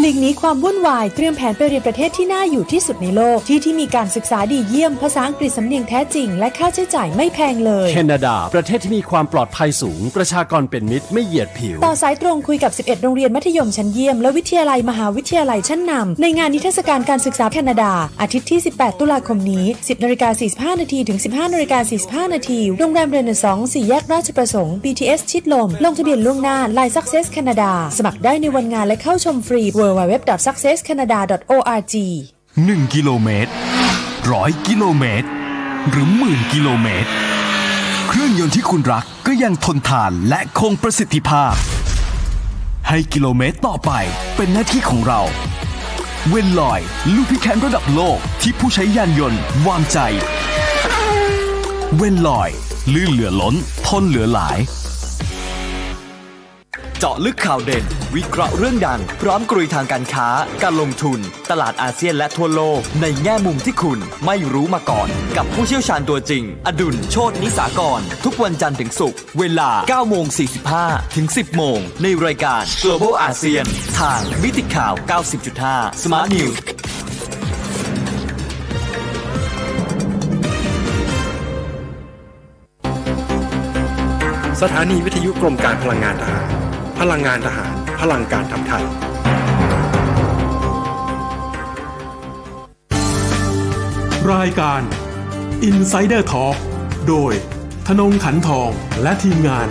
หลีกหนีความวุ่นวายเตรียมแผนไปเรียนประเทศที่น่าอยู่ที่สุดในโลก ที่ที่มีการศึกษาดีเยี่ยมภาษาอังกฤษสำเนียงแท้จริง และค่าใช้จ่ายไม่แพงเลย แคนาดา ประเทศที่มีความปลอดภัยสูง ประชากรเป็นมิตรไม่เหยียดผิว ต่อสายตรงคุยกับ 11 โรงเรียนมัธยมชั้นเยี่ยมและวิทยาลัยมหาวิทยาลัยชั้นนำในงานนิทรรศการการศึกษาแคนาดา อาทิตย์ที่ 18 ตุลาคมนี้ 10นาฬิกา45นาทีถึง 15นาฬิกา45นาทีโรงแรมเรเนซองสี่แยกราชประสงค์ BTS ชิดลมลงทะเบียนล่วงหน้า Line Success Canada สมัครได้ในวันงานและเข้าชมฟรี www.successcanada.org 1 กิโลเมตรร้อยกิโลเมตร หรือหมื่นกิโลเมตร เครื่องยนต์ที่คุณรักก็ยังทนทานและคงประสิทธิภาพ ให้กิโลเมตรต่อไปเป็นหน้าที่ของเรา เวนลอยลูกพิแคนระดับโลกที่ผู้ใช้ยานยนต์วางใจ เวนลอย ลื่นเหลือล้น ทนเหลือหลาย เจาะลึกข่าวเด่น วิเคราะห์เรื่องดัง พร้อมกรุยทางการค้า การลงทุน ตลาดอาเซียนและทั่วโลก ในแง่มุมที่คุณไม่รู้มาก่อน กับผู้เชี่ยวชาญตัวจริง อดุลโชตนิสากร ทุกวันจันทร์ถึงศุกร์เวลา9โมง45 ถึง 10 โมง ในรายการ Global ASEAN ทางมิติข่าว 90.5 Smart News สถานีวิทยุกรมการพลังงานทหาร พลังงานทหาร พลังการทำไทย รายการ Insider Talk โดยธนงขันทองและทีมงาน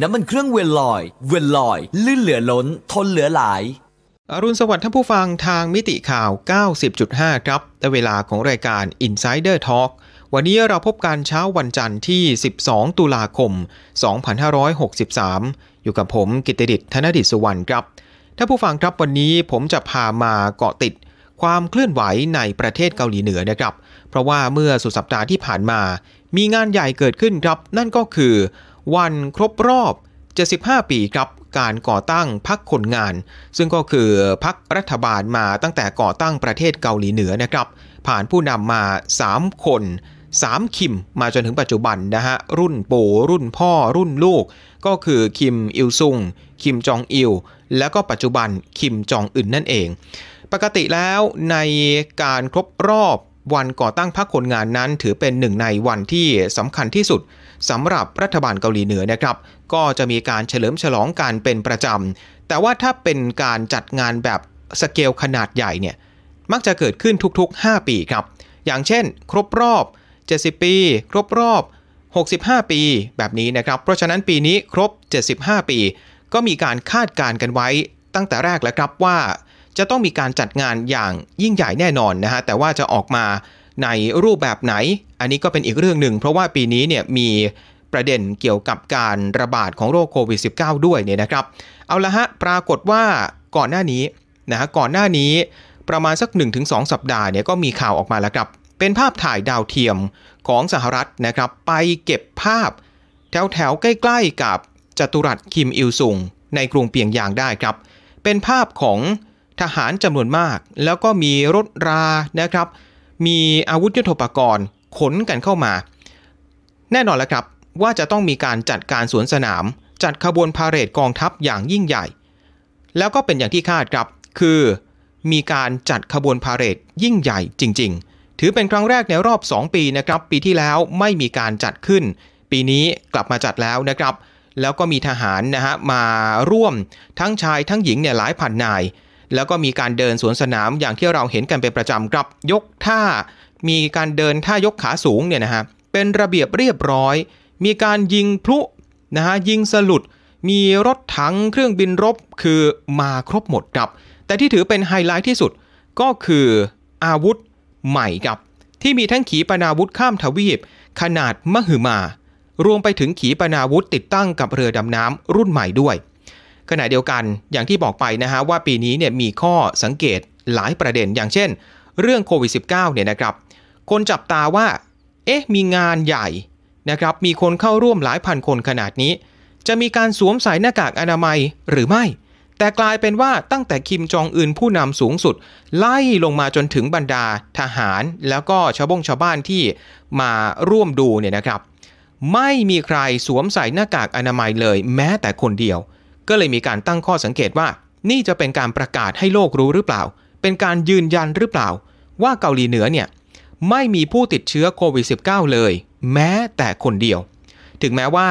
น้ำมันเครื่องเวลลอย เวลลอย ลื่นเหลือล้น ทนเหลือหลายอรุณสวัสดิ์ท่านผู้ฟังทางมิติข่าว 90.5 ครับแต่เวลาของรายการ Insider Talk วันนี้เราพบกันเช้าวันจันทร์ที่ 12 ตุลาคม 2563 อยู่กับผมกิตติดิษฐ์ธนดิษสุวรรณครับท่านผู้ฟังครับวันนี้ผมจะพามาเกาะติดความเคลื่อนไหวในประเทศเกาหลีเหนือนะครับ เพราะว่าเมื่อสุดสัปดาห์ที่ผ่านมา มีงานใหญ่เกิดขึ้นครับ นั่นก็คือ วันครบรอบ 75 ปีครับการก่อตั้งพรรคคนงาน ซึ่งก็คือพรรครัฐบาลมาตั้งแต่ก่อตั้งประเทศเกาหลีเหนือนะครับ ผ่านผู้นำมา 3 คน 3 คิมมาจนถึงปัจจุบันนะฮะ รุ่นปู่ รุ่นพ่อ รุ่นลูก ก็คือคิมอิลซุง คิมจองอิล แล้วก็ปัจจุบันคิมจองอึนนั่นเอง ปกติแล้วในการครบรอบวันก่อตั้งพรรคคนงานนั้น ถือเป็นหนึ่งในวันที่สำคัญที่สุดสำหรับรัฐบาลเกาหลีเหนือนะครับ ก็จะมีการเฉลิมฉลองกันเป็นประจำ แต่ว่าถ้าเป็นการจัดงานแบบสเกลขนาดใหญ่เนี่ยมักจะเกิดขึ้นทุกๆ 5 ปีครับ อย่างเช่น ครบรอบ 70 ปี ครบรอบ 65 ปี แบบนี้นะครับ เพราะฉะนั้นปีนี้ครบ 75 ปี ก็มีการคาดการณ์กันไว้ตั้งแต่แรกแล้วครับว่า จะต้องมีการจัดงานอย่างยิ่งใหญ่แน่นอนนะฮะ แต่ว่าจะออกมาในรูปแบบไหน อันนี้ก็เป็นอีกเรื่องหนึ่ง เพราะว่าปีนี้เนี่ยมีประเด็นเกี่ยวกับการระบาดของโรคโควิด -19 ด้วยเนี่ยนะครับ เอาละฮะ ปรากฏว่าก่อนหน้านี้นะฮะ ก่อนหน้านี้ประมาณสัก 1-2 สัปดาห์เนี่ยก็มีข่าวออกมาแล้วครับ เป็นภาพถ่ายดาวเทียมของสหรัฐนะครับ ไปเก็บภาพ แถวแถวๆใกล้ๆกับจัตุรัสคิมอิลซุง ในกรุงเปียงยางได้ครับ เป็นภาพของทหารจำนวนมาก แล้วก็มีรถรานะครับ มีอาวุธยุทโธปกรณ์ขนกันเข้ามา แน่นอนแล้วครับว่าจะต้องมีการจัดการสวนสนาม จัดขบวนพาเหรดกองทัพอย่างยิ่งใหญ่ แล้วก็เป็นอย่างที่คาดครับ คือ มีการจัดขบวนพาเหรดยิ่งใหญ่จริง ๆ ถือเป็นครั้งแรกในรอบ 2 ปีนะครับ ปีที่แล้วไม่มีการจัดขึ้น ปีนี้กลับมาจัดแล้วนะครับ แล้วก็มีทหารนะฮะมาร่วมทั้งชายทั้งหญิงเนี่ยหลายพันนาย แล้วก็มีการเดินสวนสนามอย่างที่เราเห็นกันเป็นประจำครับยกท่า มีการเดินท่ายกขาสูงเนี่ยนะฮะเป็นระเบียบเรียบร้อย มีการยิงพลุนะฮะยิงสลุด มีรถถังเครื่องบินรบคือมาครบหมดครับ แต่ที่ถือเป็นไฮไลท์ที่สุดก็คืออาวุธ ใหม่ครับ ที่มีทั้งขีปนาวุธข้ามทวีป ขนาดมหึมา รวมไปถึงขีปนาวุธติดตั้งกับเรือดำน้ำรุ่นใหม่ด้วย ขณะเดียวกันอย่างที่บอกไปนะฮะว่าปีนี้เนี่ยมีข้อสังเกตหลายประเด็นอย่างเช่น เรื่องโควิด -19 เนี่ยนะครับ คนจับตาว่า เอ๊ะ มีงานใหญ่นะครับ มีคนเข้าร่วมหลายพันคนขนาดนี้ จะมีการสวมใส่หน้ากากอนามัยหรือไม่ แต่กลายเป็นว่าตั้งแต่คิมจองอึนผู้นำสูงสุด ไล่ลงมาจนถึงบรรดาทหาร แล้วก็ชาวบงชาวบ้านที่มาร่วมดูเนี่ยนะครับ ไม่มีใครสวมใส่หน้ากากอนามัยเลยแม้แต่คนเดียว ก็เลยมีการตั้งข้อสังเกตว่า นี่จะเป็นการประกาศให้โลกรู้หรือเปล่า เป็นการยืนยันหรือเปล่า ว่าเกาหลีเหนือเนี่ยไม่มีผู้ติดเชื้อโควิด -19 เลย แม้แต่คนเดียว ถึงแม้ว่า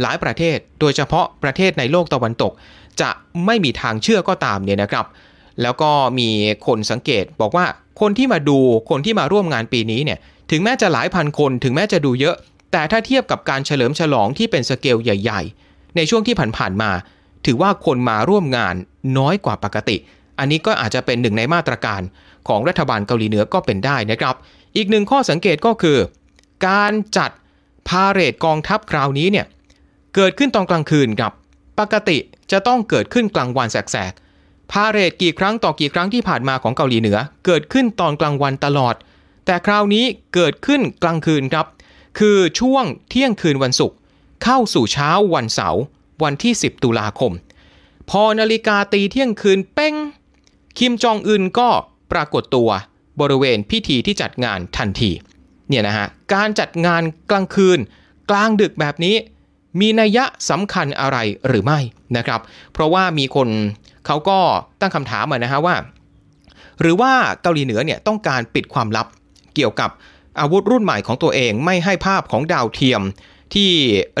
หลายประเทศโดยเฉพาะประเทศในโลกตะวันตก จะไม่มีทางเชื่อก็ตามเนี่ยนะครับ แล้วก็มีคนสังเกตบอกว่าคนที่มาดูคนที่มาร่วมงานปีนี้เนี่ยถึงแม้จะหลายพันคนถึงแม้จะดูเยอะ แต่ถ้าเทียบกับการเฉลิมฉลองที่เป็นสเกลใหญ่ ๆ ในช่วงที่ผ่านๆมา ถือว่าคนมาร่วมงานน้อยกว่าปกติ อันนี้ก็อาจจะเป็นหนึ่งในมาตรการของรัฐบาลเกาหลีเหนือก็เป็นได้นะครับ อีกหนึ่งข้อสังเกตก็คือ การจัดพาเรดกองทัพคราวนี้เนี่ยเกิดขึ้นตอนกลางคืนครับ ปกติ จะต้องเกิดขึ้นกลางวันแสกๆพาเรดกี่ครั้งต่อกี่ครั้งที่ผ่านมาของเกาหลีเหนือ เกิดขึ้นตอนกลางวันตลอด แต่คราวนี้เกิดขึ้นกลางคืนครับ คือช่วงเที่ยงคืนวันศุกร์เข้าสู่เช้าวันเสาร์วันที่ 10 ตุลาคม พอนาฬิกาตีเที่ยงคืนเป้ง คิมจองอึนก็ปรากฏตัวบริเวณพิธีที่จัดงานทันทีเนี่ยนะฮะการจัดงานกลางคืน กลางดึกแบบนี้ มีนัยยะสำคัญอะไรหรือไม่นะครับ เพราะว่ามีคนเขาก็ตั้งคำถามมานะฮะว่า หรือว่าเกาหลีเหนือเนี่ยต้องการปิดความลับเกี่ยวกับอาวุธรุ่นใหม่ของตัวเองไม่ให้ภาพของดาวเทียม ที่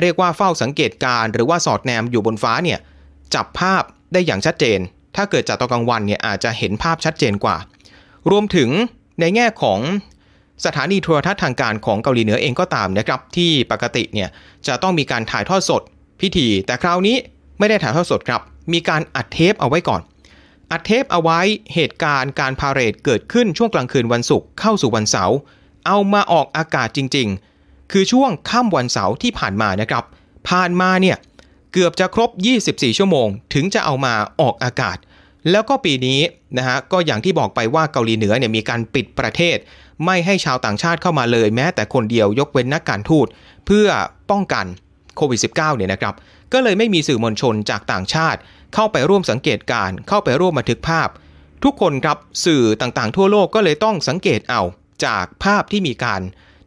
เรียกว่าเฝ้าสังเกตการ หรือว่าสอดแนมอยู่บนฟ้าเนี่ยจับภาพได้อย่างชัดเจน ถ้าเกิดจากตอนกลางวันเนี่ยอาจจะเห็นภาพชัดเจนกว่า รวมถึงในแง่ของ สถานีโทรทัศน์ทางการของเกาหลีเหนือเองก็ตามนะครับที่ปกติเนี่ยจะต้องมีการถ่ายทอดสดพิธี แต่คราวนี้ไม่ได้ถ่ายทอดสดครับ มีการอัดเทปเอาไว้ก่อน อัดเทปเอาไว้เหตุการณ์การพาเรดเกิดขึ้นช่วงกลางคืนวันศุกร์เข้าสู่วันเสาร์เอามาออกอากาศจริง ๆ คือช่วงค่ำวันเสาร์ที่ผ่านมานะครับ ผ่านมาเนี่ยเกือบจะครบ 24 ชั่วโมง ถึงจะเอามาออกอากาศ แล้วก็ปีนี้นะฮะก็อย่างที่บอกไปว่าเกาหลีเหนือเนี่ยมีการปิดประเทศ ไม่ให้ชาวต่างชาติเข้ามาเลยแม้แต่คนเดียวยกเว้นนักการทูตเพื่อป้องกันโควิด -19 เนี่ยนะครับ ก็เลยไม่มีสื่อมวลชนจากต่างชาติ เข้าไปร่วมสังเกตการเข้าไปร่วมบันทึกภาพ ทุกคนครับสื่อต่างๆ ทั่วโลกก็เลยต้องสังเกตเอาจากภาพที่มีการ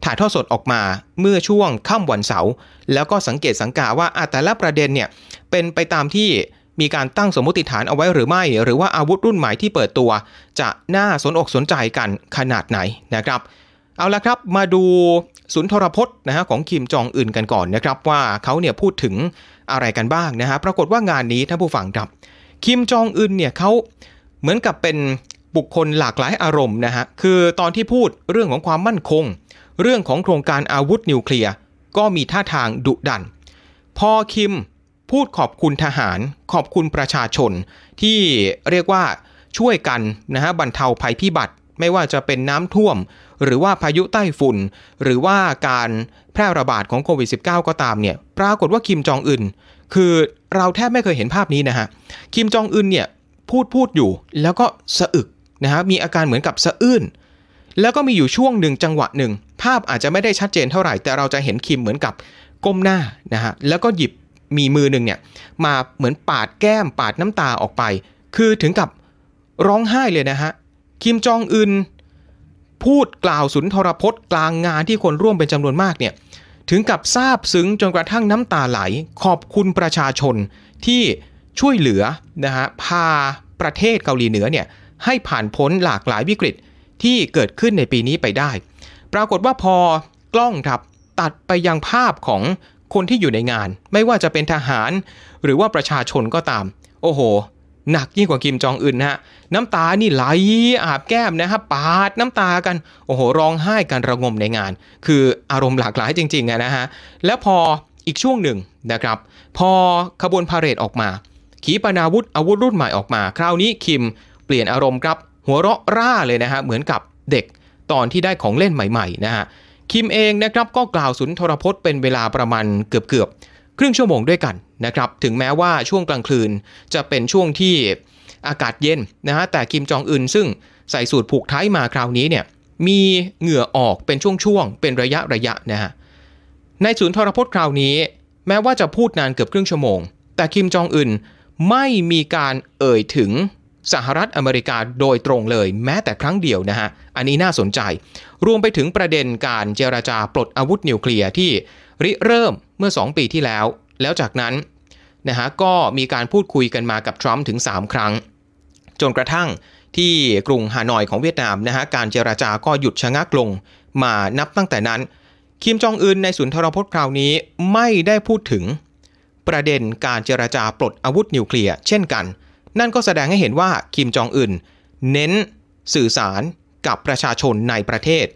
ถ่ายทอดสดออกมาเมื่อช่วงค่ำวันเสาร์แล้วก็สังเกตสังกาว่าแต่ละประเด็นเนี่ยเป็นไปตามที่ มีการตั้งสมมติฐานเอาไว้หรือไม่ หรือว่าอาวุธรุ่นใหม่ที่เปิดตัว จะน่าสนอกสนใจกันขนาดไหนนะครับ เอาละครับมาดูศูนทรพจน์นะฮะของคิมจองอึนกันก่อนนะครับ ว่าเขาเนี่ยพูดถึงอะไรกันบ้างนะฮะปรากฏว่างานนี้ท่านผู้ฟังครับ คิมจองอึนเนี่ยเขาเหมือนกับเป็นบุคคลหลากหลายอารมณ์นะฮะคือตอนที่พูดเรื่องของความมั่นคง เรื่องของโครงการอาวุธนิวเคลียร์ก็มีท่าทางดุดัน พอคิม พูดขอบคุณทหาร ขอบคุณประชาชน ที่เรียกว่าช่วยกันนะฮะบรรเทาภัยพิบัติ ไม่ว่าจะเป็นน้ำท่วม หรือว่าพายุใต้ฝุ่น หรือว่าการแพร่ระบาดของโควิด -19 ก็ตามเนี่ยปรากฏว่าคิมจองอึนคือเราแทบไม่เคยเห็นภาพนี้นะฮะคิมจองอึนเนี่ยพูดพูดอยู่แล้วก็สะอึกนะฮะมีอาการเหมือนกับสะอื้นแล้วก็มีอยู่ช่วงหนึ่งจังหวะหนึ่ง ภาพอาจจะไม่ได้ชัดเจนเท่าไหร่แต่เราจะเห็นคิมเหมือนกับก้มหน้านะฮะแล้วก็หยิบ มีมือหนึ่งเนี่ยมาเหมือนปาดแก้มปาดน้ำตาออกไป คือถึงกับร้องไห้เลยนะฮะ คิมจองอึนพูดกล่าวสุนทรพจน์กลางงานที่คนร่วมเป็นจำนวนมากเนี่ยถึงกับซาบซึ้งจนกระทั่งน้ำตาไหล ขอบคุณประชาชนที่ช่วยเหลือนะฮะพาประเทศเกาหลีเหนือเนี่ยให้ผ่านพ้นหลากหลายวิกฤตที่เกิดขึ้นในปีนี้ไปได้ ปรากฏว่าพอกล้องครับตัดไปยังภาพของ คนที่อยู่ในงาน ไม่ว่าจะเป็นทหาร หรือว่าประชาชนก็ตาม โอ้โห หนักยิ่งกว่ากิมจองอึนนะฮะ น้ำตานี่ไหลอาบแก้มนะฮะปาดน้ำตากัน โอ้โห ร้องไห้กันระงมในงาน คืออารมณ์หลากหลายจริงๆนะฮะ แล้วพออีกช่วงหนึ่งนะครับ พอขบวนพาเหรดออกมา ขีปนาวุธอาวุธรุ่นใหม่ออกมา คราวนี้คิมเปลี่ยนอารมณ์ครับ หัวเราะร่าเลยนะฮะ เหมือนกับเด็กตอนที่ได้ของเล่นใหม่ๆนะฮะ คิมเองนะครับก็กล่าวสุนทรพจน์เป็นเวลาประมาณเกือบเกือบครึ่งชั่วโมงด้วยกันนะครับถึงแม้ว่าช่วงกลางคืนจะเป็นช่วงที่อากาศเย็นนะฮะแต่คิมจองอึนซึ่งใส่สูตรผูกไทยมาคราวนี้เนี่ยมีเหงื่อออกเป็นช่วงๆเป็นระยะระยะนะฮะในศูนย์ทรพจน์คราวนี้ แม้ว่าจะพูดนานเกือบครึ่งชั่วโมง แต่คิมจองอึนไม่มีการเอ่ยถึง สหรัฐอเมริกาโดยตรงเลย แม้แต่ครั้งเดียวนะฮะ อันนี้น่าสนใจ รวมไปถึงประเด็นการเจราจาปลดอาวุธนิวเคลียร์ที่ริเริ่มเมื่อ 2 ปีที่แล้ว แล้วจากนั้นนะฮะก็มีการพูดคุยกันมากับทรัมป์ถึง 3 ครั้ง จนกระทั่งที่กรุงฮานอยของเวียดนามนะฮะการเจราจาก็หยุดชะงักลงมานับตั้งแต่นั้น คิมจองอึนในศูนทรพจน์คราวนี้ไม่ได้พูดถึงประเด็นการเจราจาปลดอาวุธนิวเคลียร์เช่นกัน นั่นก็แสดงให้เห็นว่าคิมจองอึนเน้นสื่อสารกับประชาชนในประเทศ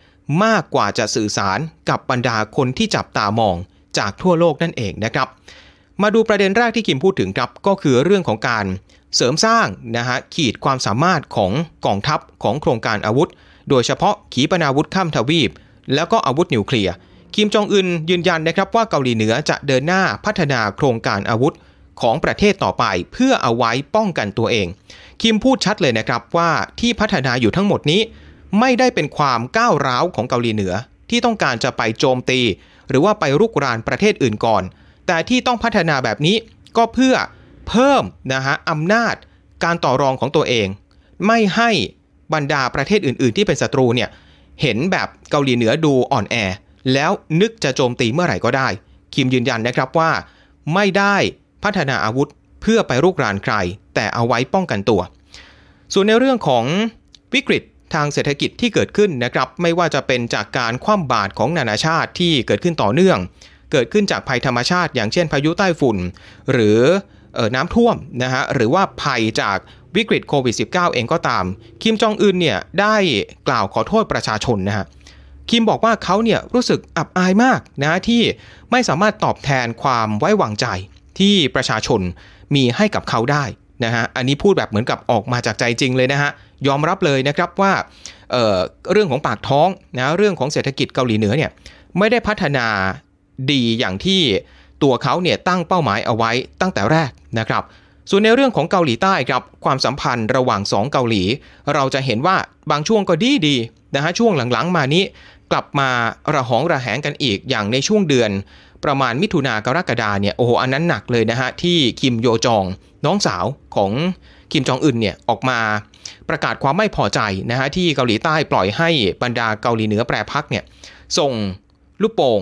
มากกว่าจะสื่อสารกับบรรดาคนที่จับตามองจากทั่วโลกนั่นเองนะครับ มาดูประเด็นแรกที่คิมพูดถึงครับก็คือเรื่องของการเสริมสร้างนะฮะขีดความสามารถของกองทัพของโครงการอาวุธ โดยเฉพาะขีปนาวุธข้ามทวีป แล้วก็อาวุธนิวเคลียร์คิมจองอึนยืนยันนะครับว่าเกาหลีเหนือจะเดินหน้าพัฒนาโครงการอาวุธ ของประเทศต่อไป เพื่อเอาไว้ป้องกันตัวเอง คิมพูดชัดเลยนะครับว่าที่พัฒนาอยู่ทั้งหมดนี้ ไม่ได้เป็นความก้าวร้าวของเกาหลีเหนือ ที่ต้องการจะไปโจมตี หรือว่าไปรุกรานประเทศอื่นก่อน แต่ที่ต้องพัฒนาแบบนี้ก็เพื่อเพิ่มนะฮะอำนาจการต่อรองของตัวเอง ไม่ให้บรรดาประเทศอื่น ๆ ที่เป็นศัตรูเนี่ยเห็นแบบเกาหลีเหนือดูอ่อนแอ แล้วนึกจะโจมตีเมื่อไหร่ก็ได้ คิมยืนยันนะครับว่า ไม่ได้ พัฒนาอาวุธเพื่อไปรุกรานใคร แต่เอาไว้ป้องกันตัว ส่วนในเรื่องของวิกฤตทางเศรษฐกิจที่เกิดขึ้นนะครับไม่ว่าจะเป็นจากการคว่ำบาตรของนานาชาติที่เกิดขึ้นต่อเนื่อง เกิดขึ้นจากภัยธรรมชาติ อย่างเช่นพายุใต้ฝุ่น หรืออน้ำท่วมนะฮะหรือว่าภัยจากวิกฤตโควิด -19 เองก็ตาม คิมจองอึนเนี่ยได้กล่าวขอโทษประชาชนนะฮะคิมบอกว่าเขาเนี่ยรู้สึกอับอายมากนะที่ไม่สามารถตอบแทนความไว้วางใจ ที่ประชาชนมีให้กับเขาได้นะฮะอันนี้พูดแบบเหมือนกับออกมาจากใจจริงเลยนะฮะยอมรับเลยนะครับว่าเเรื่องของปากท้องนะเรื่องของเศรษฐกิจเกาหลีเหนือเนี่ยไม่ได้พัฒนาดีอย่างที่ตัวเขาเนี่ยตั้งเป้าหมายเอาไว้ตั้งแต่แรกนะครับ ส่วนในเรื่องของเกาหลีใต้ครับความสัมพันธ์ระหว่าง 2 เกาหลี เราจะเห็นว่าบางช่วงก็ดีดีนะฮะช่วงหลังๆ มานี้กลับมาระหองระแหงกันอีกอย่างในช่วงเดือน ประมาณมิถุนากรกฎาเนี่ยโอ้โหอันนั้นหนักเลยนะฮะที่คิมโยจองน้องสาวของคิมจองอึนเนี่ยออกมาประกาศความไม่พอใจนะฮะที่เกาหลีใต้ปล่อยให้บรรดาเกาหลีเหนือแปรพักเนี่ยส่งลูกโป่ง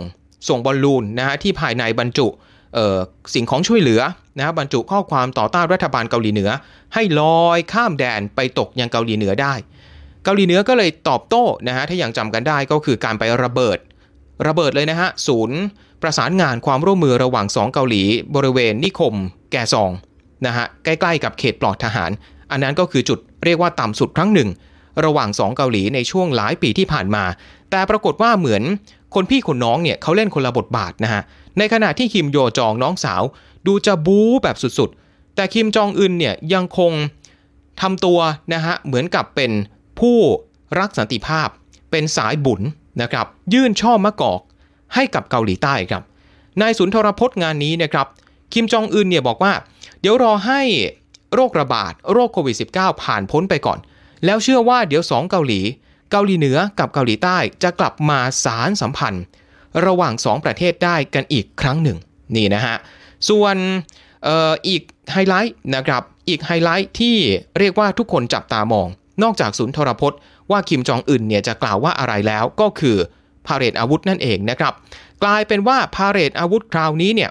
ส่งบอลลูนนะฮะที่ภายในบรรจุสิ่งของช่วยเหลือนะบรรจุข้อความต่อต้านรัฐบาลเกาหลีเหนือ ให้ลอยข้ามแดนไปตกยังเกาหลีเหนือได้ เกาหลีเหนือก็เลยตอบโต้นะฮะถ้าอย่างจำกันได้ก็คือการไประเบิด ระเบิดเลยนะฮะศูนย์ ประสานงานความร่วมมือระหว่าง 2 เกาหลี บริเวณนิคม แกซองนะฮะใกล้ๆกับเขตปลอดทหาร อันนั้นก็คือจุดเรียกว่าต่ำสุดครั้งหนึ่ง ระหว่าง 2 เกาหลีในช่วงหลายปีที่ผ่านมา แต่ปรากฏว่าเหมือนคนพี่คนน้องเนี่ยเขาเล่นคนละบทบาทนะฮะในขณะที่คิมโยจองน้องสาว ดูจะบู๊แบบสุดๆ แต่คิมจองอึนเนี่ยยังคงทำตัวนะฮะเหมือนกับเป็นผู้รักสันติภาพเป็นสายบุญนะครับยื่นช่อมะกอก ให้กับเกาหลีใต้ครับ นายศูนทรพจน์งานนี้นะครับคิมจองอึนเนี่ยบอกว่า เดี๋ยวรอให้โรคระบาดโรคโควิด -19 ผ่านพ้นไปก่อน แล้วเชื่อว่าเดี๋ยวสองเกาหลี เกาหลีเหนือกับเกาหลีใต้จะกลับมาสารสัมพันธ์ ระหว่าง 2 ประเทศได้กันอีกครั้งหนึ่งนี่นะฮะส่วนอออีกไฮไลท์นะครับอีกไฮไลท์ที่เรียกว่าทุกคนจับตามอง นอกจากศูนย์ทรพจน์ว่าคิมจองอึนเนี่ยจะกล่าวว่าอะไรแล้วก็คือ พาเรตอาวุธนั่นเองนะครับ กลายเป็นว่าพาเรตอาวุธคราวนี้เนี่ย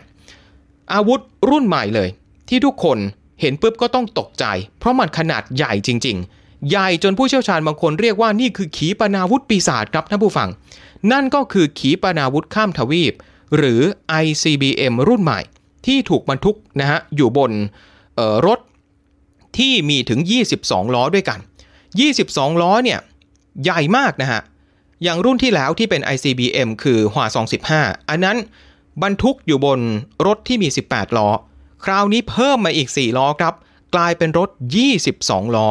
อาวุธรุ่นใหม่เลย ที่ทุกคนเห็นปุ๊บก็ต้องตกใจ เพราะมันขนาดใหญ่จริง ๆ ใหญ่จนผู้เชี่ยวชาญบางคนเรียกว่านี่คือขีปนาวุธปีศาจครับท่านผู้ฟัง นั่นก็คือขีปนาวุธข้ามทวีป หรือ ICBM รุ่นใหม่ ที่ถูกบรรทุกนะฮะอยู่บนรถที่มีถึง 22 ล้อด้วยกัน 22 ล้อเนี่ยใหญ่มากนะฮะ อย่างรุ่นที่แล้วที่เป็น ICBM คือฮว215 อันนั้นบรรทุกอยู่บนรถที่มี 18 ล้อ คราวนี้เพิ่มมาอีก 4 ล้อครับ กลายเป็นรถ 22 ล้อ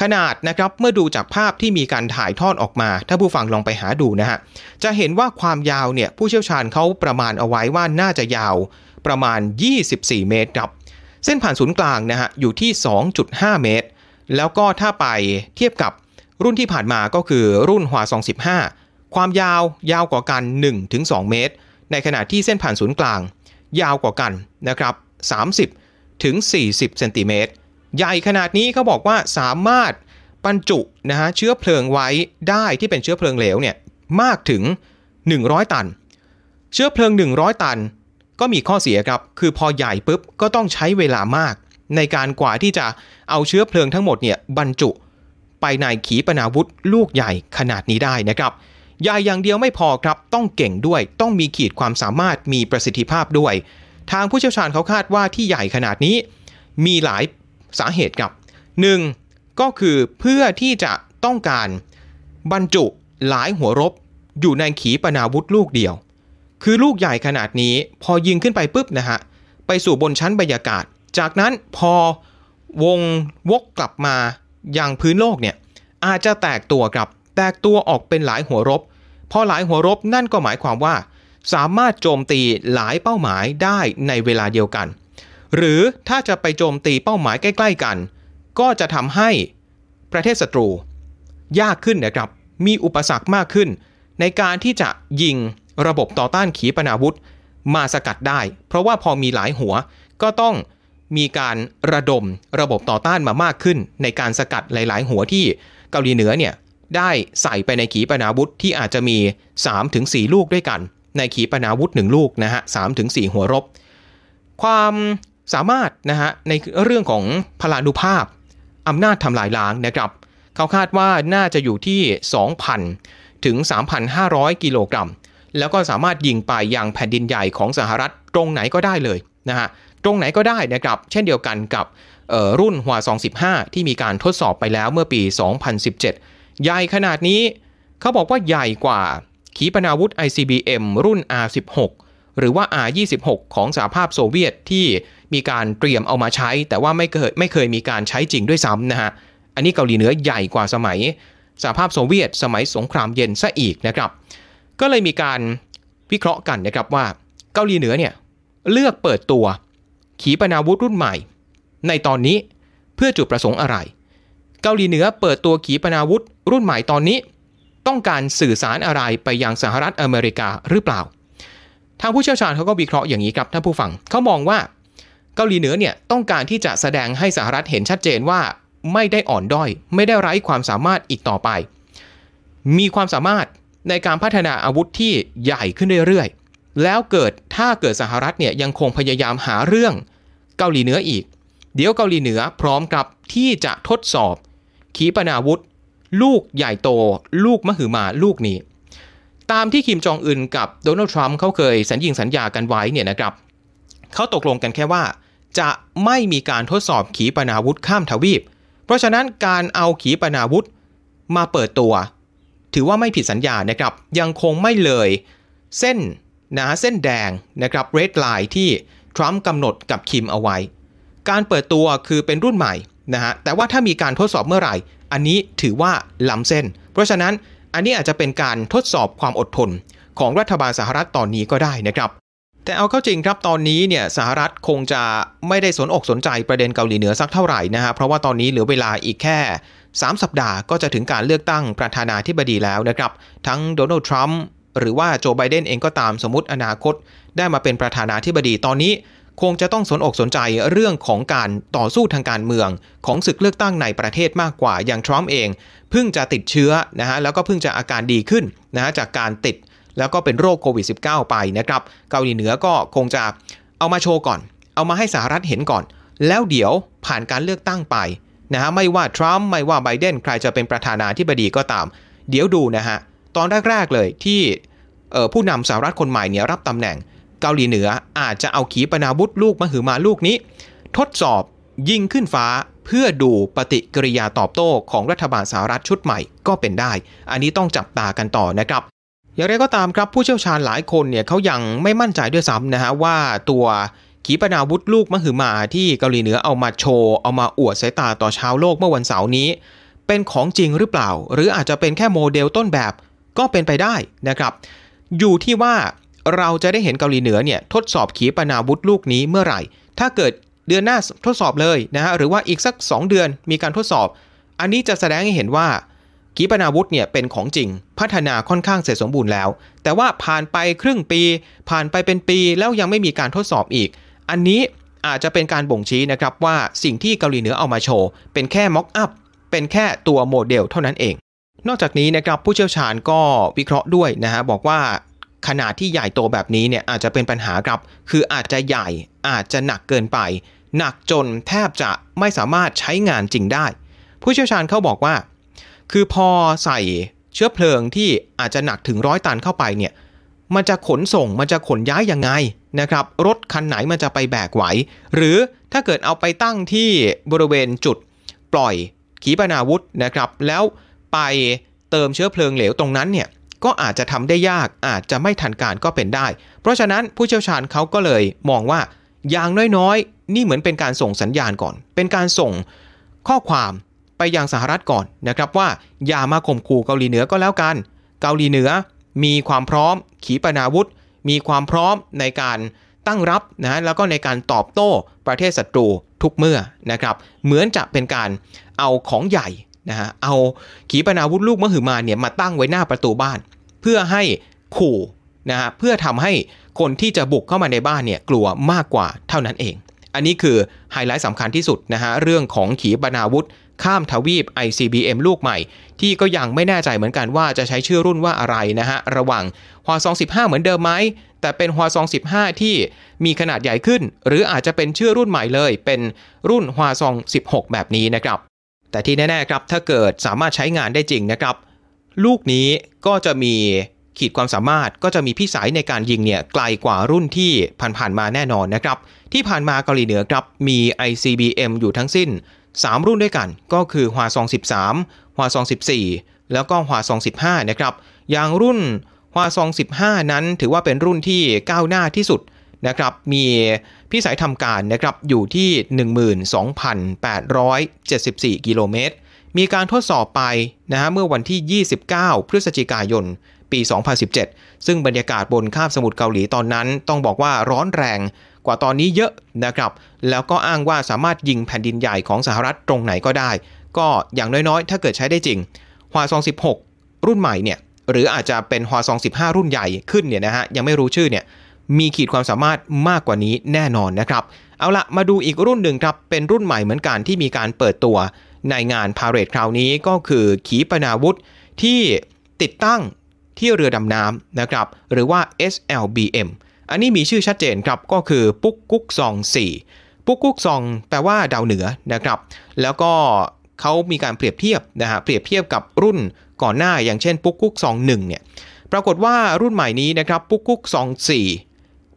ขนาดนะครับเมื่อดูจากภาพที่มีการถ่ายทอดออกมา ถ้าผู้ฟังลองไปหาดูนะฮะ จะเห็นว่าความยาวเนี่ย ผู้เชี่ยวชาญเขาประมาณเอาไว้ว่าน่าจะยาวประมาณ 24 เมตรครับ เส้นผ่านศูนย์กลางนะฮะอยู่ที่ 2.5 เมตร แล้วก็ถ้าไปเทียบกับ รุ่นที่ผ่านมาก็คือรุ่นหัว215 ความยาวยาวกว่ากัน 1-2 เมตร ในขณะที่เส้นผ่านศูนย์กลาง ยาวกว่ากันนะครับ 30 ถึง 40 เซนติเมตร ใหญ่ขนาดนี้เขาบอกว่าสามารถบรรจุนะฮะเชื้อเพลิงไว้ได้ที่เป็นเชื้อเพลิงเหลวเนี่ยมากถึง 100 ตัน เชื้อเพลิง 100 ตัน ก็มีข้อเสียครับ คือพอใหญ่ปุ๊บก็ต้องใช้เวลามาก ในการกว่าที่จะเอาเชื้อเพลิงทั้งหมดเนี่ยบรรจุ ไปในขีปนาวุธลูกใหญ่ขนาดนี้ได้นะครับใหญ่อย่างเดียวไม่พอครับต้องเก่งด้วย ต้องมีขีดความสามารถมีประสิทธิภาพด้วย ทางผู้เชี่ยวชาญเขาคาดว่าที่ใหญ่ขนาดนี้ มีหลายสาเหตุครับ 1. ก็คือเพื่อที่จะต้องการบรรจุหลายหัวรบอยู่ในขีปนาวุธลูกเดียว คือลูกใหญ่ขนาดนี้พอยิงขึ้นไปปุ๊บนะฮะไปสู่บนชั้นบรรยากาศ จากนั้นพอวงวกกลับมา อยังพื้นโลกเนี่ยอาจจะแตกตัวครับ แตกตัวออกเป็นหลายหัวรบ พอหลายหัวรบนั่นก็หมายความว่า สามารถโจมตีหลายเป้าหมายได้ในเวลาเดียวกัน หรือถ้าจะไปโจมตีเป้าหมายใกล้ ๆกัน ก็จะทำให้ประเทศศัตรู ยากขึ้นนะครับ มีอุปสรรคมากขึ้น ในการที่จะยิงระบบต่อต้านขีปนาวุธ มาสกัดได้ เพราะว่าพอมีหลายหัวก็ต้อง มีการระดมระบบต่อต้านมามากขึ้น ในการสกัดหลาย ๆ หัวที่เกาหลีเหนือเนี่ยได้ใส่ไปในขีปนาวุธที่อาจจะมี 3-4 ลูกด้วยกัน ในขีปนาวุธ 1 ลูกนะฮะ3-4หัวรบ ความสามารถนะฮะในเรื่องของพลานุภาพอำนาจทำลายล้างนะครับเขาคาดว่าน่าจะอยู่ที่ 2,000 ถึง 3,500 กิโลกรัม แล้วก็สามารถยิงไปยังแผ่นดินใหญ่ของสหรัฐตรงไหนก็ได้เลยนะฮะ ตรงไหนก็ได้นะครับ เช่นเดียวกันกับรุ่นหัว215 ที่มีการทดสอบไปแล้วเมื่อปี 2017 ใหญ่ขนาดนี้ เขาบอกว่าใหญ่กว่าขีปนาวุธ ICBM รุ่น R16 หรือว่า R26 ของสหภาพโซเวียตที่มีการเตรียมเอามาใช้ แต่ว่าไม่เคยไม่เคยมีการใช้จริงด้วยซ้ำนะฮะ อันนี้เกาหลีเหนือใหญ่กว่าสมัยสหภาพโซเวียต สมัยสงครามเย็นซะอีกนะครับ ก็เลยมีการวิเคราะห์กันนะครับว่าเกาหลีเหนือเนี่ยเลือกเปิดตัว ขีปนาวุธรุ่นใหม่ ในตอนนี้เพื่อจุดประสงค์อะไร เกาหลีเหนือเปิดตัวขีปนาวุธรุ่นใหม่ตอนนี้ ต้องการสื่อสารอะไรไปยังสหรัฐอเมริกาหรือเปล่า ทางผู้เชี่ยวชาญเขาก็วิเคราะห์อย่างนี้ครับท่านผู้ฟังเขามองว่าเกาหลีเหนือเนี่ยต้องการที่จะแสดงให้สหรัฐเห็นชัดเจนว่าไม่ได้อ่อนด้อย ไม่ได้ไร้ความสามารถอีกต่อไป มีความสามารถในการพัฒนาอาวุธที่ใหญ่ขึ้นเรื่อยๆ แล้วเกิดถ้าเกิดสหรัฐเนี่ยยังคงพยายามหาเรื่อง เกาหลีเหนืออีก เดี๋ยวเกาหลีเหนือพร้อมกับที่จะทดสอบ ขีปนาวุธ ลูกใหญ่โต ลูกมหึมาลูกนี้ ตามที่คิมจองอึนกับโดนัลด์ทรัมป์เขาเคยสัญญิงสัญญากันไว้เนี่ยนะครับเขาตกลงกันแค่ว่า จะไม่มีการทดสอบขีปนาวุธข้ามทวีป เพราะฉะนั้นการเอาขีปนาวุธมาเปิดตัว ถือว่าไม่ผิดสัญญานะครับ ยังคงไม่เลย เส้นนะเส้นแดงนะครับเรดไลน์ที่ รัมป์กำหนดกับคิมเอาไว้ การเปิดตัวคือเป็นรุ่นใหม่นะฮะแต่ว่าถ้ามีการทดสอบเมื่อไหร่ อันนี้ถือว่าล้ำเส้น เพราะฉะนั้นอันนี้อาจจะเป็นการทดสอบความอดทนของรัฐบาลสหรัฐตอนนี้ก็ได้นะครับแต่เอาเข้าจริงครับตอนนี้เนี่ยสหรัฐคงจะไม่ได้สนอกสนใจประเด็นเกาหลีเหนือสักเท่าไหร่นะฮะเพราะว่าตอนนี้เหลือเวลาอีกแค่ 3 สัปดาห์ก็จะถึงการเลือกตั้งประธานาธิบดีแล้วนะครับ ทั้งโดนัลด์ทรัมป์ หรือว่าโจไบเดนเองก็ตามสมมติอนาคต ได้มาเป็นประธานาธิบดีตอนนี้ คงจะต้องสนอกสนใจเรื่องของการต่อสู้ทางการเมือง ของศึกเลือกตั้งในประเทศมากกว่าอย่างทรัมป์เอง เพิ่งจะติดเชื้อนะฮะแล้วก็เพิ่งจะอาการดีขึ้นนะฮะจากการติดแล้วก็เป็นโรคโควิด -19 ไปนะครับเกาหลีเหนือก็คงจะเอามาโชว์ก่อน เอามาให้สหรัฐเห็นก่อน แล้วเดี๋ยวผ่านการเลือกตั้งไปนะฮะไม่ว่าทรัมป์ไม่ว่าไบเดนใครจะเป็นประธานาธิบดีก็ตาม เดี๋ยวดูนะฮะ ตอนแรก ๆ เลยที่ผู้นำสหรัฐคนใหม่เนี่ยรับตำแหน่งเกาหลีเหนืออาจจะเอาขีปนาวุธลูกมหึมาลูกนี้ ทดสอบยิงขึ้นฟ้าเพื่อดูปฏิกิริยาตอบโต้ของรัฐบาลสหรัฐชุดใหม่ก็เป็นได้ อันนี้ต้องจับตากันต่อนะครับอย่างไรก็ตามครับผู้เชี่ยวชาญหลายคนเนี่ยเขายังไม่มั่นใจด้วยซ้ำนะฮะว่าตัวขีปนาวุธลูกมหึมาที่เกาหลีเหนือเอามาโชว์เอามาอวดสายตาต่อชาวโลกเมื่อวันเสาร์นี้ เป็นของจริงหรือเปล่า หรืออาจจะเป็นแค่โมเดลต้นแบบ ก็เป็นไปได้นะครับอยู่ที่ว่าเราจะได้เห็นเกาหลีเหนือเนี่ยทดสอบขีปนาวุธลูกนี้เมื่อไหร่ ถ้าเกิดเดือนหน้าทดสอบเลยนะฮะหรือว่าอีกสัก 2 เดือนมีการทดสอบ อันนี้จะแสดงให้เห็นว่าขีปนาวุธเนี่ยเป็นของจริง พัฒนาค่อนข้างเสร็จสมบูรณ์แล้ว แต่ว่าผ่านไปครึ่งปี ผ่านไปเป็นปีแล้วยังไม่มีการทดสอบอีก อันนี้อาจจะเป็นการบ่งชี้นะครับว่าสิ่งที่เกาหลีเหนือเอามาโชว์ เป็นแค่ม็อกอัพเป็นแค่ตัวโมเดลเท่านั้นเอง นอกจากนี้นะครับผู้เชี่ยวชาญก็วิเคราะห์ด้วยนะฮะบอกว่าขนาดที่ใหญ่โตแบบนี้เนี่ยอาจจะเป็นปัญหาครับ คืออาจจะใหญ่อาจจะหนักเกินไป หนักจนแทบจะไม่สามารถใช้งานจริงได้ ผู้เชี่ยวชาญเขาบอกว่า คือพอใส่เชื้อเพลิงที่อาจจะหนักถึงร้อยตันเข้าไปเนี่ยมันจะขนส่งมันจะขนย้ายยังไงนะครับ รถคันไหนมันจะไปแบกไหว หรือถ้าเกิดเอาไปตั้งที่บริเวณจุดปล่อยขีปนาวุธนะครับ แล้ว ไปเติมเชื้อเพลิงเหลวตรงนั้นเนี่ยก็อาจจะทำได้ยากอาจจะไม่ทันการก็เป็นได้ เพราะฉะนั้นผู้เชี่ยวชาญเขาก็เลยมองว่าอย่างน้อยๆ นี่เหมือนเป็นการส่งสัญญาณก่อน เป็นการส่งข้อความไปยังสหรัฐก่อนนะครับว่าอย่ามาข่มขู่เกาหลีเหนือก็แล้วกัน เกาหลีเหนือมีความพร้อม ขีปนาวุธ มีความพร้อมในการตั้งรับนะแล้วก็ในการตอบโต้ประเทศศัตรูทุกเมื่อนะครับ เหมือนจะเป็นการเอาของใหญ่ นะฮะเอาขีปนาวุธลูกมหึมาเนี่ยมาตั้งไว้หน้าประตูบ้าน เพื่อให้ขู่นะฮะเพื่อทำให้คนที่จะบุกเข้ามาในบ้านเนี่ยกลัวมากกว่าเท่านั้นเอง อันนี้คือไฮไลท์สำคัญที่สุดนะฮะเรื่องของขีปนาวุธข้ามทวีป ICBM ลูกใหม่ ที่ก็ยังไม่แน่ใจเหมือนกันว่าจะใช้ชื่อรุ่นว่าอะไรนะฮะระหว่างฮวาซอง15 เหมือนเดิมไหม แต่เป็นฮวาซอง15 ที่มีขนาดใหญ่ขึ้น หรืออาจจะเป็นชื่อรุ่นใหม่เลย เป็นรุ่นฮวาซอง16 แบบนี้นะครับ แต่ที่แน่ๆครับถ้าเกิดสามารถใช้งานได้จริงนะครับ ลูกนี้ก็จะมีขีดความสามารถก็จะมีพิสัยในการยิงเนี่ยไกลกว่ารุ่นที่ผ่านๆมาแน่นอนนะครับ ที่ผ่านมาเกาหลีเหนือครับมี ICBM อยู่ทั้งสิ้น 3 รุ่นด้วยกัน ก็คือฮวาซอง13ฮวาซอง14 แล้วก็ฮวาซอง15 นะครับ อย่างรุ่นฮวาซอง15 นั้นถือว่าเป็นรุ่นที่ก้าวหน้าที่สุด นะครับมีพิสัยทำการนะครับอยู่ที่ 12,874 กิโลเมตร มีการทดสอบไปนะฮะเมื่อวันที่ 29 พฤศจิกายน ปี 2017 ซึ่งบรรยากาศบนคาบสมุทรเกาหลีตอนนั้น ต้องบอกว่าร้อนแรงกว่าตอนนี้เยอะนะครับ แล้วก็อ้างว่าสามารถยิงแผ่นดินใหญ่ของสหรัฐตรงไหนก็ได้ ก็อย่างน้อยๆ ถ้าเกิดใช้ได้จริงฮวาซอง16 รุ่นใหม่เนี่ยหรืออาจจะเป็นฮวาซอง15 รุ่นใหญ่ขึ้นเนี่ยนะฮะยังไม่รู้ชื่อเนี่ย มีขีดความสามารถมากกว่านี้แน่นอนนะครับ เอาละมาดูอีกรุ่นหนึ่งครับ เป็นรุ่นใหม่เหมือนกันที่มีการเปิดตัว ในงานพาเรดคราวนี้ก็คือขีปนาวุธที่ติดตั้งที่เรือดำน้ำนะครับ หรือว่า SLBM อันนี้มีชื่อชัดเจนครับก็คือปุ๊กกุ๊กซอง 4 ปุ๊กกุ๊กซอง แปลว่าดาวเหนือนะครับ แล้วก็เขามีการเปรียบเทียบนะฮะเปรียบเทียบกับรุ่นก่อนหน้าอย่างเช่นปุ๊กกุ๊กซอง 1 เนี่ยปรากฏว่ารุ่นใหม่นี้นะครับปุ๊กกุ๊กซอง 4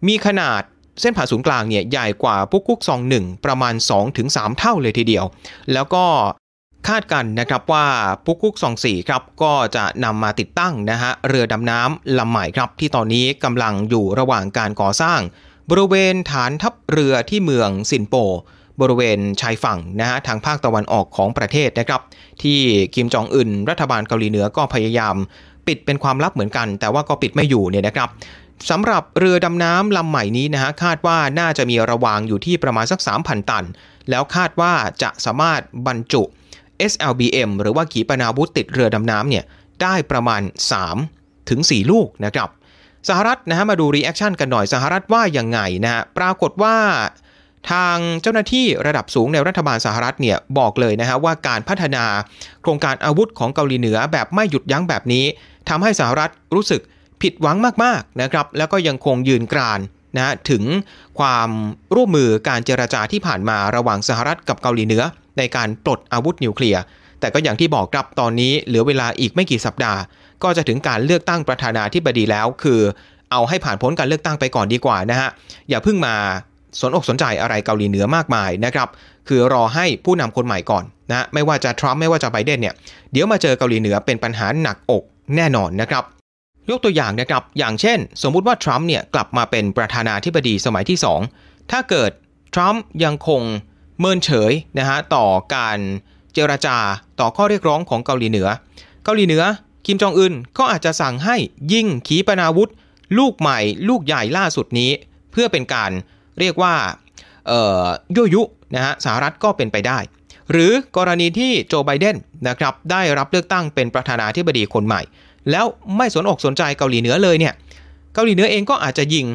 มีขนาดเส้นผ่าศูนย์กลางเนี่ยใหญ่กว่าปุ๊กกุ๊กซอง1ประมาณ 2-3 เท่าเลยทีเดียว แล้วก็คาดกันนะครับว่าปุ๊กกุ๊กซองสี่ครับก็จะนำมาติดตั้งนะฮะเรือดำน้ำลำใหม่ครับ ที่ตอนนี้กำลังอยู่ระหว่างการก่อสร้าง บริเวณฐานทัพเรือที่เมืองซินโป บริเวณชายฝั่งนะฮะทางภาคตะวันออกของประเทศนะครับ ที่คิมจองอึนรัฐบาลเกาหลีเหนือก็พยายามปิดเป็นความลับเหมือนกัน แต่ว่าก็ปิดไม่อยู่เนี่ยนะครับ สำหรับเรือดำน้ำลำใหม่นี้นะฮะคาดว่าน่าจะมีระวางอยู่ที่ประมาณสัก 3,000 ตัน แล้วคาดว่าจะสามารถบรรจุ SLBM หรือว่าขีปนาวุธติดเรือดำน้ำเนี่ยได้ประมาณ 3 ถึง 4 ลูกนะครับ สหรัฐนะฮะมาดู reaction กันหน่อยสหรัฐว่ายังไงนะฮะปรากฏว่าทางเจ้าหน้าที่ระดับสูงในรัฐบาลสหรัฐเนี่ยบอกเลยนะฮะว่าการพัฒนาโครงการอาวุธของเกาหลีเหนือแบบไม่หยุดยั้งแบบนี้ทำให้สหรัฐรู้สึก ผิดหวังมากๆนะครับ แล้วก็ยังคงยืนกรานนะถึงความร่วมมือการเจรจาที่ผ่านมาระหว่างสหรัฐกับเกาหลีเหนือ ในการปลดอาวุธนิวเคลียร์แต่ก็อย่างที่บอกครับตอนนี้เหลือเวลาอีกไม่กี่สัปดาห์ ก็จะถึงการเลือกตั้งประธานาธิบดีแล้ว คือ เอาให้ผ่านพ้นการเลือกตั้งไปก่อนดีกว่านะฮะอย่าเพิ่งมาสนอกสนใจอะไรเกาหลีเหนือมากมายนะครับคือรอให้ผู้นำคนใหม่ก่อนนะไม่ว่าจะทรัมป์ไม่ว่าจะไบเดนเนี่ยเดี๋ยวมาเจอเกาหลีเหนือเป็นปัญหาหนักอกแน่นอนนะครับ ยกตัวอย่างนะครับอย่างเช่น สมมุติว่าทรัมป์เนี่ยกลับมาเป็นประธานาธิบดีสมัยที่ 2 ถ้าเกิดทรัมป์ยังคงเมินเฉยนะฮะต่อการเจรจาต่อข้อเรียกร้องของเกาหลีเหนือ เกาหลีเหนือคิมจองอึนก็อาจจะสั่งให้ยิงขีปนาวุธ ลูกใหม่ลูกใหญ่ล่าสุดนี้ เพื่อเป็นการเรียกว่ายั่วยุนะฮะสหรัฐก็เป็นไปได้ หรือกรณีที่โจไบเดนนะครับได้รับเลือกตั้งเป็นประธานาธิบดีคนใหม่ แล้วไม่สนอกสนใจเกาหลีเหนือเลยเนี่ยเกาหลีเหนือเองก็อาจจะยิง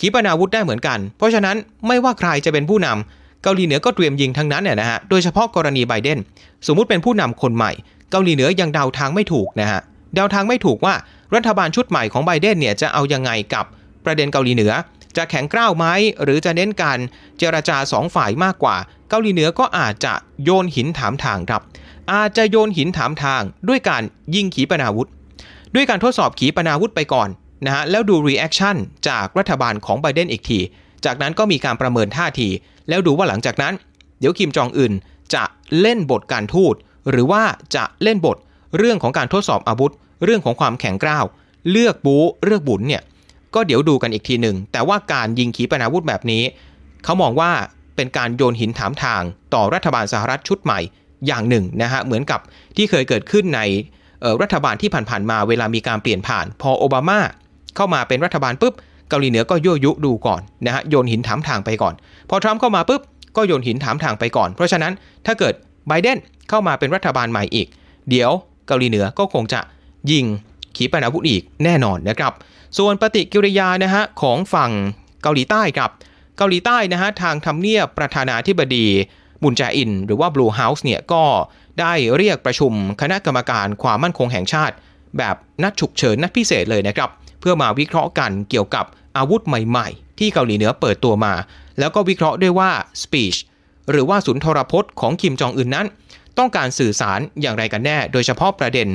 ขีปนาวุธได้เหมือนกัน เพราะฉะนั้นไม่ว่าใครจะเป็นผู้นำเกาหลีเหนือก็เตรียมยิงทั้งนั้นเนี่ยนะฮะโดยเฉพาะกรณีไบเดนสมมุติเป็นผู้นำคนใหม่ เกาหลีเหนือยังเดาทางไม่ถูกนะฮะเดาทางไม่ถูกว่ารัฐบาลชุดใหม่ของไบเดนเนี่ยจะเอายังไงกับประเด็นเกาหลีเหนือ จะแข็งกร้าวไหมหรือจะเน้นการเจรจาสองฝ่ายมากกว่า เกาหลีเหนือก็อาจจะโยนหินถามทางครับ อาจจะโยนหินถามทางด้วยการยิงขีปนาวุธ ด้วยการทดสอบขีปนาวุธไปก่อนนะฮะแล้วดู reaction จากรัฐบาลของไบเดนอีกที จากนั้นก็มีการประเมินท่าที แล้วดูว่าหลังจากนั้น เดี๋ยวคิมจองอึนจะเล่นบทการทูตหรือว่าจะเล่นบทเรื่องของการทดสอบอาวุธ เรื่องของความแข็งกร้าว เลือกบูเลือกบุญเนี่ยก็เดี๋ยวดูกันอีกทีหนึ่งแต่ว่าการยิงขีปนาวุธแบบนี้ เขามองว่าเป็นการโยนหินถามทางต่อรัฐบาลสหรัฐชุดใหม่อย่างหนึ่งนะฮะเหมือนกับที่เคยเกิดขึ้นใน รัฐบาลที่ผ่านๆมาเวลามีการเปลี่ยนผ่าน พอโอบามาเข้ามาเป็นรัฐบาลปุ๊บเกาหลีเหนือก็ยั่วยุดูก่อนนะฮะโยนหินถามทางไปก่อน พอทรัมป์เข้ามาปุ๊บก็โยนหินถามทางไปก่อน เพราะฉะนั้นถ้าเกิดไบเดนเข้ามาเป็นรัฐบาลใหม่อีก เดี๋ยวเกาหลีเหนือก็คงจะยิงขีปนาวุธอีกแน่นอนนะครับ ส่วนปฏิกิริยานะฮะของฝั่งเกาหลีใต้ครับ เกาหลีใต้นะฮะทางทำเนียบประธานาธิบดี บุนจาอิน หรือว่า Blue House เนี่ยก็ได้เรียกประชุมคณะกรรมการความมั่นคงแห่งชาติ แบบนัดฉุกเฉินนัดพิเศษเลยนะครับ เพื่อมาวิเคราะห์กันเกี่ยวกับอาวุธใหม่ๆ ที่เกาหลีเหนือเปิดตัวมา แล้วก็วิเคราะห์ด้วยว่า speech หรือว่าสุนทรพจน์ของคิมจองอึนนั้น ต้องการสื่อสารอย่างไรกันแน่ โดยเฉพาะประเด็น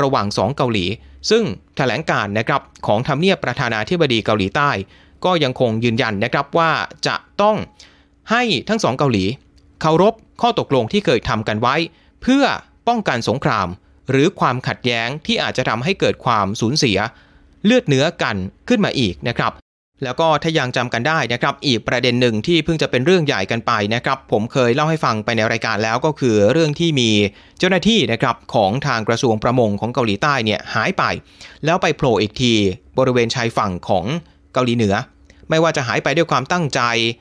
ระหว่างสองเกาหลี ซึ่งแถลงการนะครับของทำเนียบประธานาธิบดีเกาหลีใต้ ก็ยังคงยืนยันนะครับว่าจะต้องให้ทั้งสองเกาหลี เคารพข้อตกลงที่เคยทำกันไว้ เพื่อป้องกันสงคราม หรือความขัดแย้งที่อาจจะทำให้เกิดความสูญเสีย เลือดเนื้อกันขึ้นมาอีกนะครับแล้วก็ถ้ายังจำกันได้นะครับ อีกประเด็นหนึ่งที่เพิ่งจะเป็นเรื่องใหญ่กันไปนะครับ ผมเคยเล่าให้ฟังไปในรายการแล้วก็คือเรื่องที่มีเจ้าหน้าที่นะครับของทางกระทรวงประมงของเกาหลีใต้เนี่ยหายไป แล้วไปโผล่อีกทีบริเวณชายฝั่งของเกาหลีเหนือ ไม่ว่าจะหายไปด้วยความตั้งใจ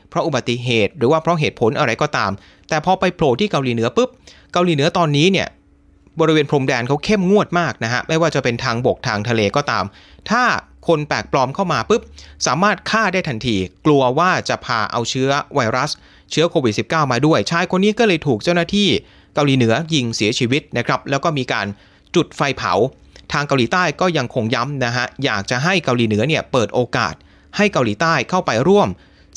เพราะอุบัติเหตุ หรือว่าเพราะเหตุผลอะไรก็ตาม แต่พอไปโผล่ที่เกาหลีเหนือปุ๊บ เกาหลีเหนือตอนนี้เนี่ยบริเวณพรมแดนเขาเข้มงวดมากนะฮะ ไม่ว่าจะเป็นทางบกทางทะเลก็ตาม ถ้าคนแปลกปลอมเข้ามาปุ๊บ สามารถฆ่าได้ทันที กลัวว่าจะพาเอาเชื้อไวรัส เชื้อโควิด -19 มาด้วย ชายคนนี้ก็เลยถูกเจ้าหน้าที่เกาหลีเหนือยิงเสียชีวิตนะครับ แล้วก็มีการจุดไฟเผา ทางเกาหลีใต้ก็ยังคงย้ำนะฮะ อยากจะให้เกาหลีเหนือเนี่ยเปิดโอกาส ให้เกาหลีใต้เข้าไปร่วม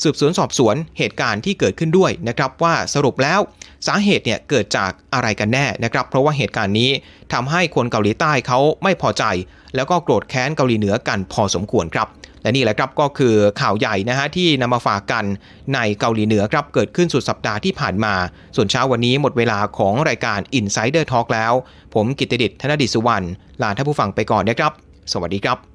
สืบสวนสอบสวนเหตุการณ์ที่เกิดขึ้นด้วยนะครับว่าสรุปแล้วสาเหตุเนี่ยเกิดจากอะไรกันแน่นะครับ เพราะว่าเหตุการณ์นี้ทำให้คนเกาหลีใต้เขาไม่พอใจ แล้วก็โกรธแค้นเกาหลีเหนือกันพอสมควรครับและนี่แหละครับก็คือข่าวใหญ่นะฮะที่นำมาฝากกันในเกาหลีเหนือครับเกิดขึ้นสุดสัปดาห์ที่ผ่านมา ส่วนเช้าวันนี้หมดเวลาของรายการ Insider Talk แล้ว ผมกิตติเดิษฐ์ธนดิษวรรณลาท่านผู้ฟังไปก่อนนะครับ สวัสดีครับ